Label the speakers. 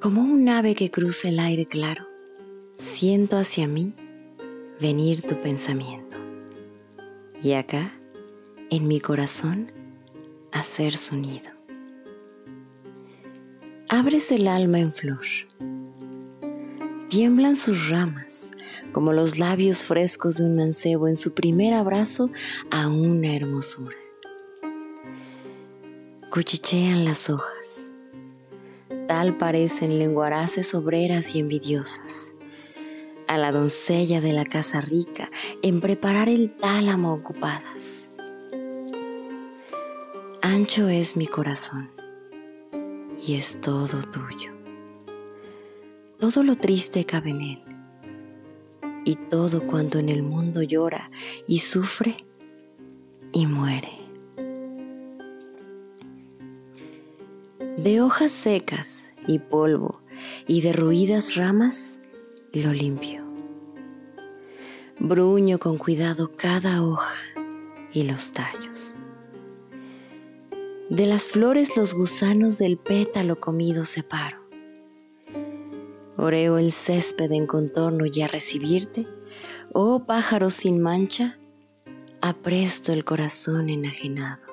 Speaker 1: Como un ave que cruza el aire claro, siento hacia mí venir tu pensamiento. Y acá, en mi corazón, hacer su nido. Abres el alma en flor. Tiemblan sus ramas como los labios frescos de un mancebo en su primer abrazo a una hermosura. Cuchichean las hojas. Tal parecen lenguaraces obreras y envidiosas. A la doncella de la casa rica en preparar el tálamo ocupadas. Ancho es mi corazón y es todo tuyo. Todo lo triste cabe en él y todo cuanto en el mundo llora y sufre y muere. De hojas secas y polvo y derruidas ramas lo limpio. Bruño con cuidado cada hoja y los tallos. De las flores los gusanos del pétalo comido separo. Oreo el césped en contorno y a recibirte, oh pájaro sin mancha, apresto el corazón enajenado.